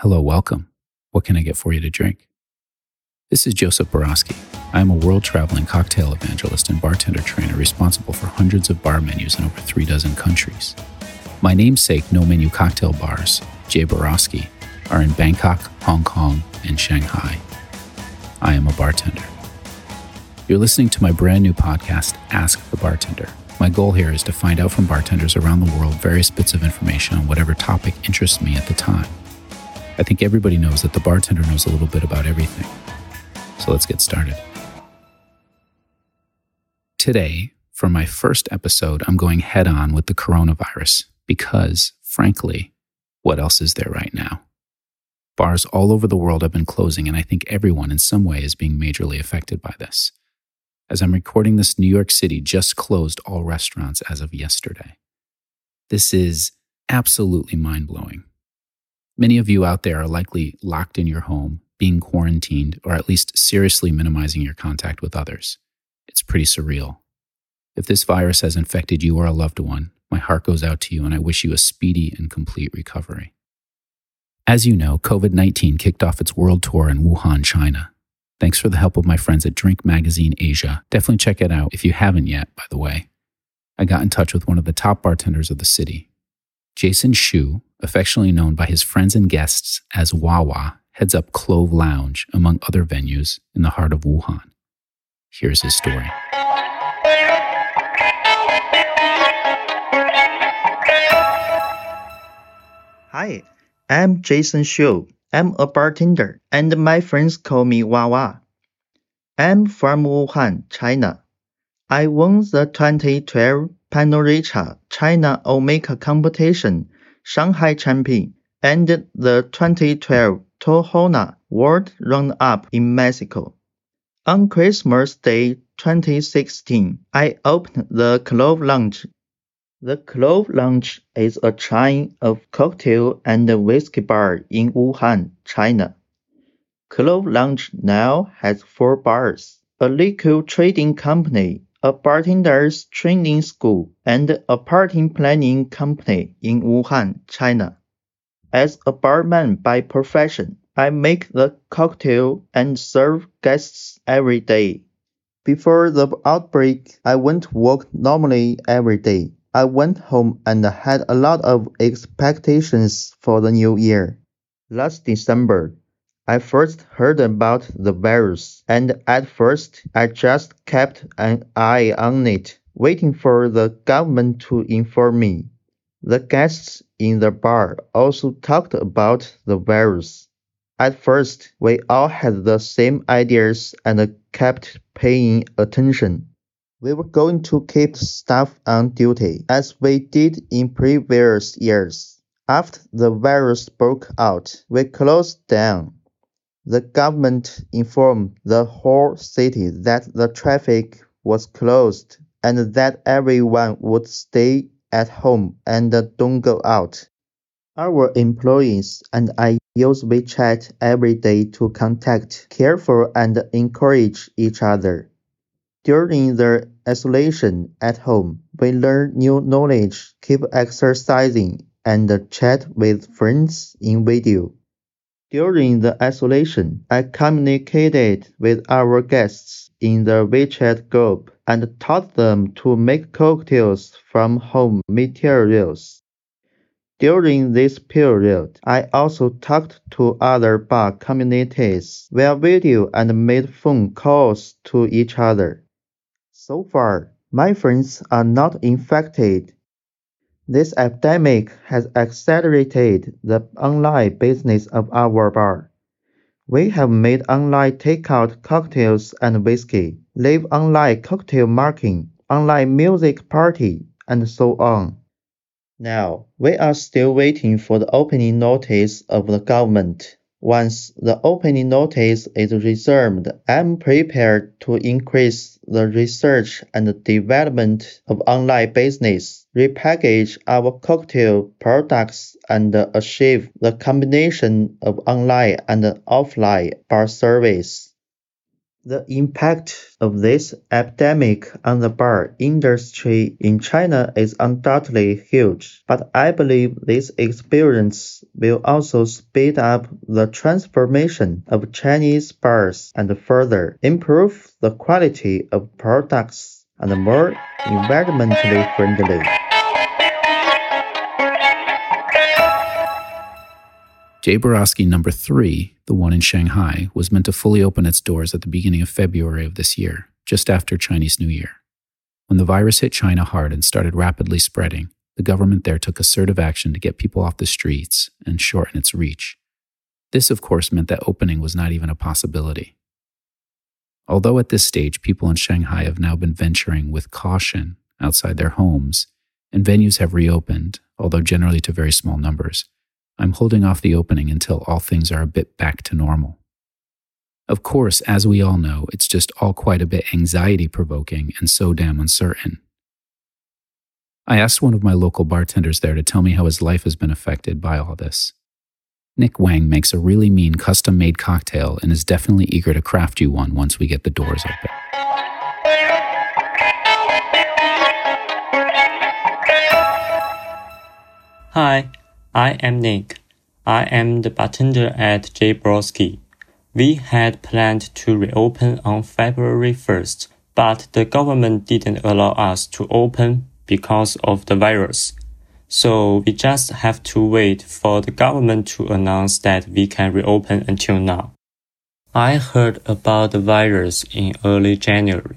Hello, welcome. What can I get for you to drink? This is Joseph Boroski. I am a world traveling cocktail evangelist and bartender trainer responsible for hundreds of bar menus in over three dozen countries. My namesake no menu cocktail bars, J. Boroski, are in Bangkok, Hong Kong, and Shanghai. I am a bartender. You're listening to my brand new podcast, Ask the Bartender. My goal here is to find out from bartenders around the world various bits of information on whatever topic interests me at the time. I think everybody knows that the bartender knows a little bit about everything. So let's get started. Today, for my first episode, I'm going head on with the coronavirus because, frankly, what else is there right now? Bars all over the world have been closing, and I think everyone in some way is being majorly affected by this. As I'm recording this, New York City just closed all restaurants as of yesterday. This is absolutely mind blowing. Many of you out there are likely locked in your home, being quarantined, or at least seriously minimizing your contact with others. It's pretty surreal. If this virus has infected you or a loved one, my heart goes out to you and I wish you a speedy and complete recovery. As you know, COVID 19 kicked off its world tour in Wuhan, China. Thanks for the help of my friends at Drink Magazine Asia. Definitely check it out if you haven't yet, by the way. I got in touch with one of the top bartenders of the city. Jason Xue, affectionately known by his friends and guests as Wawa, heads up Clove Lounge, among other venues, in the heart of Wuhan. Here's his story. Hi, I'm Jason Xue. I'm a bartender, and my friends call me Wawa. I'm from Wuhan, China. I won the 2012 Panorama China Omega competition Shanghai champion, and the 2012 Tijuana World Roundup in Mexico. On Christmas Day 2016, I opened the Clove Lounge. The Clove Lounge is a chain of cocktail and whiskey bar in Wuhan, China. Clove Lounge now has four bars, a liquor trading company, a bartender's training school, and a party planning company in Wuhan, China. As a barman by profession, I make the cocktail and serve guests every day. Before the outbreak, I went to work normally every day. I went home and had a lot of expectations for the new year. Last December, I first heard about the virus, and at first I just kept an eye on it, waiting for the government to inform me. The guests in the bar also talked about the virus. At first, we all had the same ideas and kept paying attention. We were going to keep staff on duty as we did in previous years. After the virus broke out, we closed down. The government informed the whole city that the traffic was closed and that everyone would stay at home and don't go out. Our employees and I use WeChat every day to contact, care for, and encourage each other. During the isolation at home, we learn new knowledge, keep exercising, and chat with friends in video. During the isolation, I communicated with our guests in the WeChat group and taught them to make cocktails from home materials. During this period, I also talked to other bar communities via video and made phone calls to each other. So far, my friends are not infected this epidemic has accelerated the online business of our bar. We have made online takeout cocktails and whiskey, live online cocktail marking, online music party, and so on. Now, we are still waiting for the opening notice of the government. Once the opening notice is reserved, I'm prepared to increase the research and development of online business repackage our cocktail products and achieve the combination of online and offline bar service. The impact of this epidemic on the bar industry in China is undoubtedly huge, but I believe this experience will also speed up the transformation of Chinese bars and further improve the quality of products and more environmentally friendly. Jay Boroski number three, the one in Shanghai, was meant to fully open its doors at the beginning of February of this year, just after Chinese New Year. When the virus hit China hard and started rapidly spreading, the government there took assertive action to get people off the streets and shorten its reach. This, of course, meant that opening was not even a possibility. Although at this stage people in Shanghai have now been venturing with caution outside their homes, and venues have reopened, although generally to very small numbers, I'm holding off the opening until all things are a bit back to normal. Of course, as we all know, it's just all quite a bit anxiety provoking and so damn uncertain. I asked one of my local bartenders there to tell me how his life has been affected by all this. Nick Wang makes a really mean custom made cocktail and is definitely eager to craft you one once we get the doors open. Hi, I am Nick. I am the bartender at J. Boroski. We had planned to reopen on February 1st, but the government didn't allow us to open because of the virus. So we just have to wait for the government to announce that we can reopen until now. I heard about the virus in early January.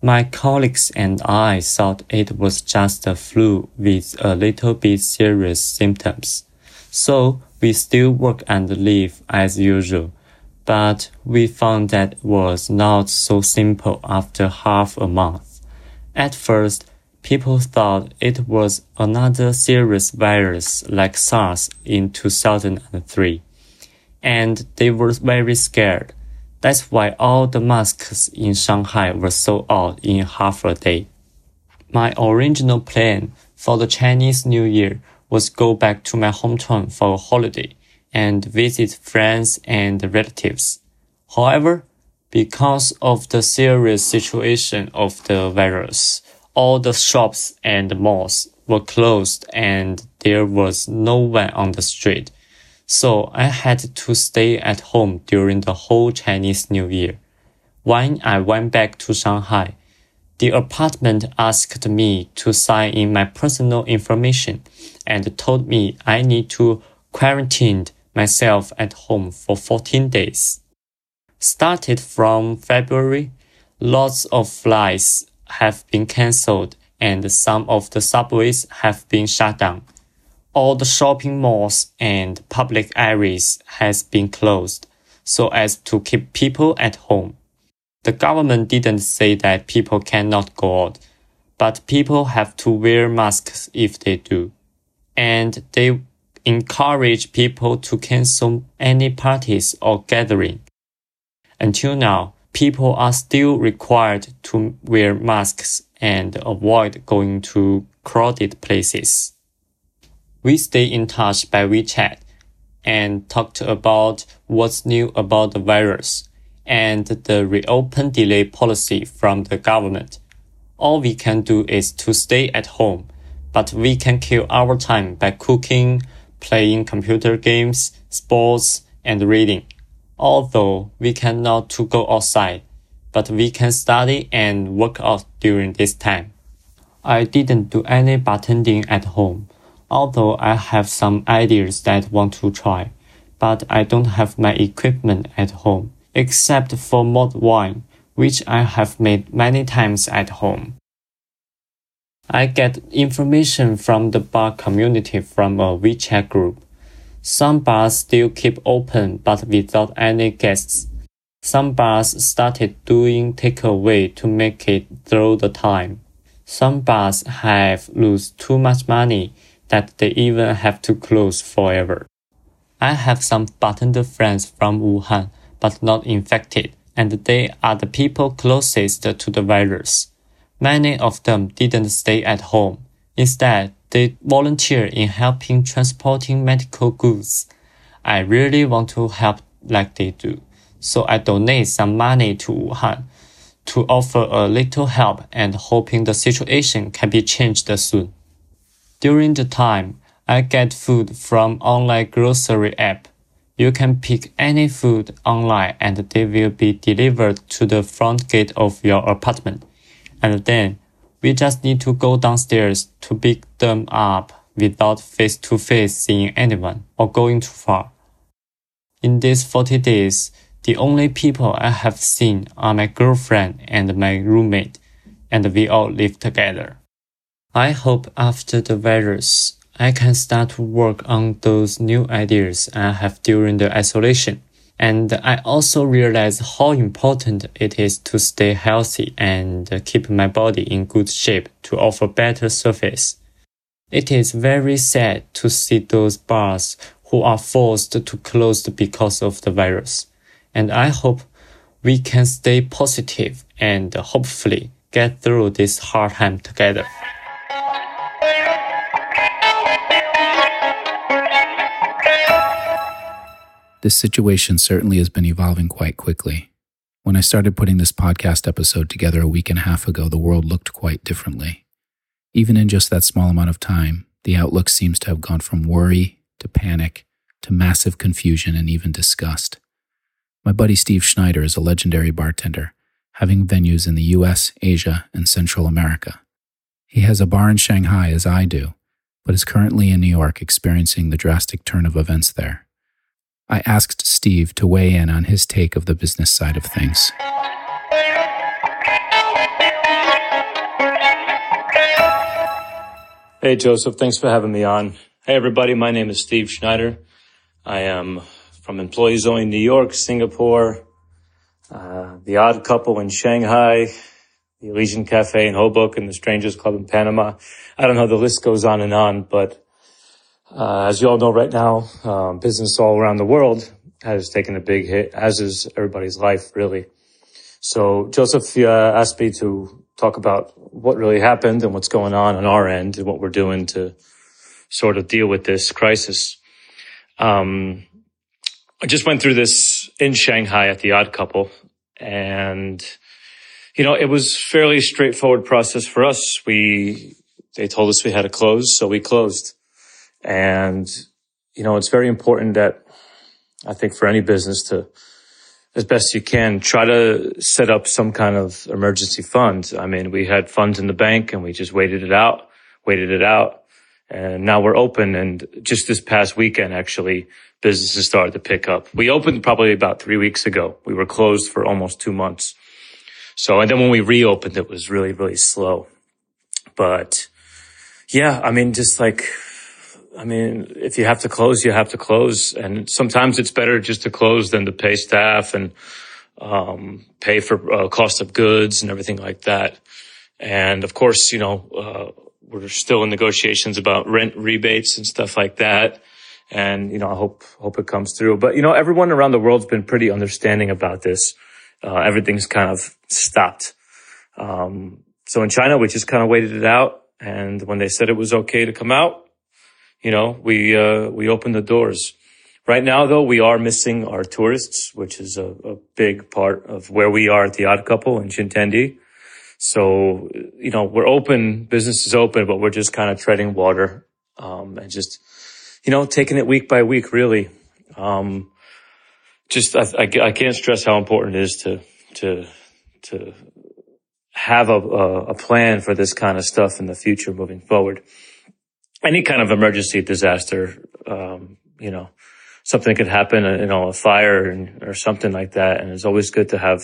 My colleagues and I thought it was just a flu with a little bit serious symptoms. So we still work and live as usual. But we found that was not so simple after half a month. At first, people thought it was another serious virus like SARS in 2003. And they were very scared. That's why all the masks in Shanghai were sold out in half a day. My original plan for the Chinese New Year was go back to my hometown for a holiday and visit friends and relatives. However, because of the serious situation of the virus, all the shops and malls were closed and there was no one on the street. So I had to stay at home during the whole Chinese New Year. When I went back to Shanghai, the apartment asked me to sign in my personal information and told me I need to quarantine myself at home for 14 days. Started from February, lots of flights have been cancelled and some of the subways have been shut down all the shopping malls and public areas has been closed so as to keep people at home. The government didn't say that people cannot go out, but people have to wear masks if they do. And they encourage people to cancel any parties or gathering. Until now, people are still required to wear masks and avoid going to crowded places. We stay in touch by WeChat and talked about what's new about the virus and the reopen delay policy from the government. All we can do is to stay at home, but we can kill our time by cooking, playing computer games, sports, and reading. Although we cannot to go outside, but we can study and work out during this time. I didn't do any bartending at home although I have some ideas that want to try, but I don't have my equipment at home, except for mulled wine, which I have made many times at home. I get information from the bar community from a WeChat group. Some bars still keep open but without any guests. Some bars started doing takeaway to make it through the time. Some bars have lose too much money that they even have to close forever. I have some bartender friends from Wuhan, but not infected, and they are the people closest to the virus. Many of them didn't stay at home. Instead, they volunteer in helping transporting medical goods. I really want to help like they do. So I donate some money to Wuhan to offer a little help and hoping the situation can be changed soon. During the time, I get food from online grocery app. You can pick any food online and they will be delivered to the front gate of your apartment. And then we just need to go downstairs to pick them up without face to face seeing anyone or going too far. In these 40 days, the only people I have seen are my girlfriend and my roommate, and we all live together. I hope after the virus, I can start to work on those new ideas I have during the isolation. And I also realize how important it is to stay healthy and keep my body in good shape to offer better service. It is very sad to see those bars who are forced to close because of the virus. And I hope we can stay positive and hopefully get through this hard time together. This situation certainly has been evolving quite quickly. When I started putting this podcast episode together a week and a half ago, the world looked quite differently. Even in just that small amount of time, the outlook seems to have gone from worry to panic to massive confusion and even disgust. My buddy Steve Schneider is a legendary bartender, having venues in the US, Asia, and Central America. He has a bar in Shanghai as I do, but is currently in New York experiencing the drastic turn of events there. I asked Steve to weigh in on his take of the business side of things. Hey, Joseph. Thanks for having me on. Hey, everybody. My name is Steve Schneider. I am from Employees Only New York, Singapore, uh, The Odd Couple in Shanghai, the Elysian Cafe in Hoboken, the Strangers Club in Panama. I don't know. The list goes on and on, but uh, as you all know right now, um, business all around the world has taken a big hit, as is everybody's life, really. So Joseph uh, asked me to talk about what really happened and what's going on on our end and what we're doing to sort of deal with this crisis. Um, I just went through this in Shanghai at the Odd Couple, and you know it was fairly straightforward process for us. We they told us we had to close, so we closed. And, you know, it's very important that I think for any business to, as best you can, try to set up some kind of emergency fund. I mean, we had funds in the bank and we just waited it out, waited it out. And now we're open. And just this past weekend, actually, businesses started to pick up. We opened probably about three weeks ago. We were closed for almost two months. So, and then when we reopened, it was really, really slow. But yeah, I mean, just like I mean, if you have to close, you have to close. And sometimes it's better just to close than to pay staff and um, pay for uh, cost of goods and everything like that. And of course, you know, uh, we're still in negotiations about rent rebates and stuff like that. And, you know, I hope, hope it comes through. But, you know, everyone around the world's been pretty understanding about this. Uh, everything's kind of stopped. Um, so in China, we just kind of waited it out. And when they said it was okay to come out, you know, we, uh, we open the doors. Right now, though, we are missing our tourists, which is a, a big part of where we are at the Odd Couple in Xintiandi. So, you know, we're open, business is open, but we're just kind of treading water, um, and just, you know, taking it week by week, really. Um, just, I, I, I can't stress how important it is to, to, to have a, a plan for this kind of stuff in the future moving forward any kind of emergency disaster, um, you know, something could happen, uh, you know, a fire and, or something like that. And it's always good to have,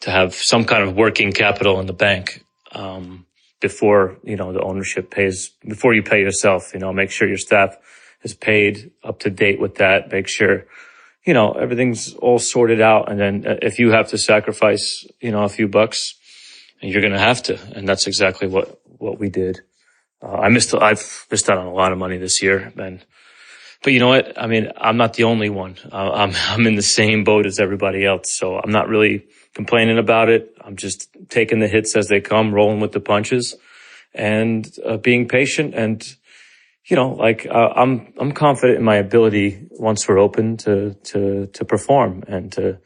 to have some kind of working capital in the bank, um, before, you know, the ownership pays, before you pay yourself, you know, make sure your staff is paid up to date with that. Make sure, you know, everything's all sorted out. And then uh, if you have to sacrifice, you know, a few bucks, you're going to have to. And that's exactly what, what we did. Uh, I missed, I've missed out on a lot of money this year, and, but you know what? I mean, I'm not the only one. Uh, I'm, I'm in the same boat as everybody else. So I'm not really complaining about it. I'm just taking the hits as they come, rolling with the punches and uh, being patient. And, you know, like, uh, I'm, I'm confident in my ability once we're open to, to, to perform and to,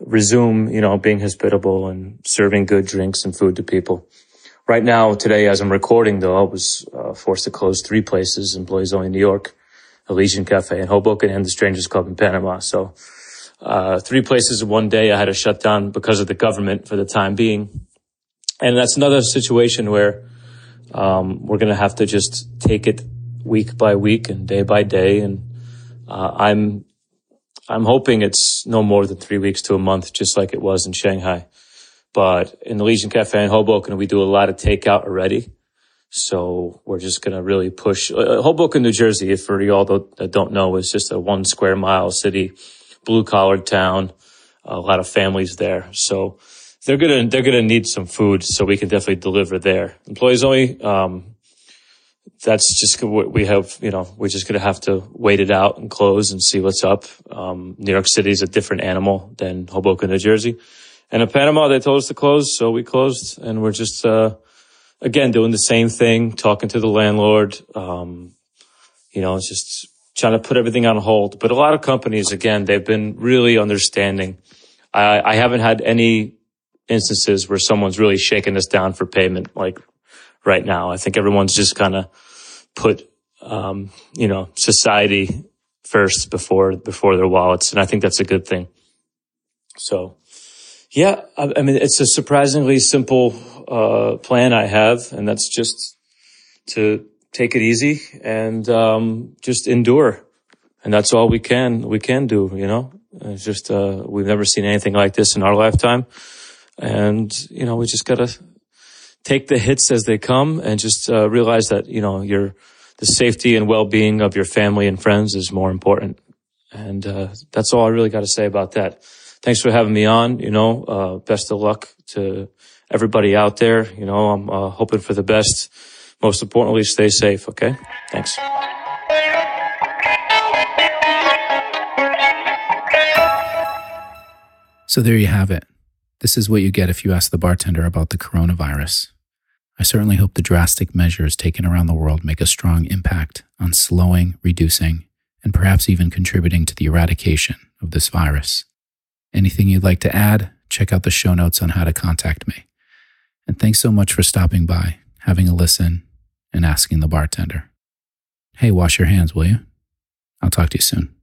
resume, you know, being hospitable and serving good drinks and food to people. Right now, today, as I'm recording, though, I was uh, forced to close three places, employees only in New York, Elysian Cafe in Hoboken, and the Strangers Club in Panama. So, uh, three places in one day I had to shut down because of the government for the time being. And that's another situation where, um, we're going to have to just take it week by week and day by day. And, uh, I'm I'm hoping it's no more than three weeks to a month, just like it was in Shanghai. But in the Elysian Cafe in Hoboken, we do a lot of takeout already. So we're just going to really push uh, Hoboken, New Jersey. If for y'all that don't know, is just a one square mile city, blue collar town, a lot of families there. So they're going to, they're going to need some food. So we can definitely deliver there. Employees only, um, that's just what we have, you know, we're just going to have to wait it out and close and see what's up. Um, New York City is a different animal than Hoboken, New Jersey. And in Panama, they told us to close. So we closed and we're just, uh, again, doing the same thing, talking to the landlord. Um, you know, just trying to put everything on hold. But a lot of companies, again, they've been really understanding. I, I haven't had any instances where someone's really shaken us down for payment, like right now. I think everyone's just kind of put, um, you know, society first before, before their wallets. And I think that's a good thing. So yeah, I, I mean, it's a surprisingly simple, uh, plan I have. And that's just to take it easy and, um, just endure. And that's all we can, we can do, you know, it's just, uh, we've never seen anything like this in our lifetime. And, you know, we just gotta take the hits as they come and just uh, realize that you know your the safety and well-being of your family and friends is more important and uh, that's all i really got to say about that thanks for having me on you know uh, best of luck to everybody out there. You know i'm uh, hoping for the best. Most importantly stay safe okay? Thanks. So there you have it. This is what you get if you ask the bartender about the coronavirus. I certainly hope the drastic measures taken around the world make a strong impact on slowing, reducing, and perhaps even contributing to the eradication of this virus. Anything you'd like to add, check out the show notes on how to contact me. And thanks so much for stopping by, having a listen, and asking the bartender. Hey, wash your hands, will you? I'll talk to you soon.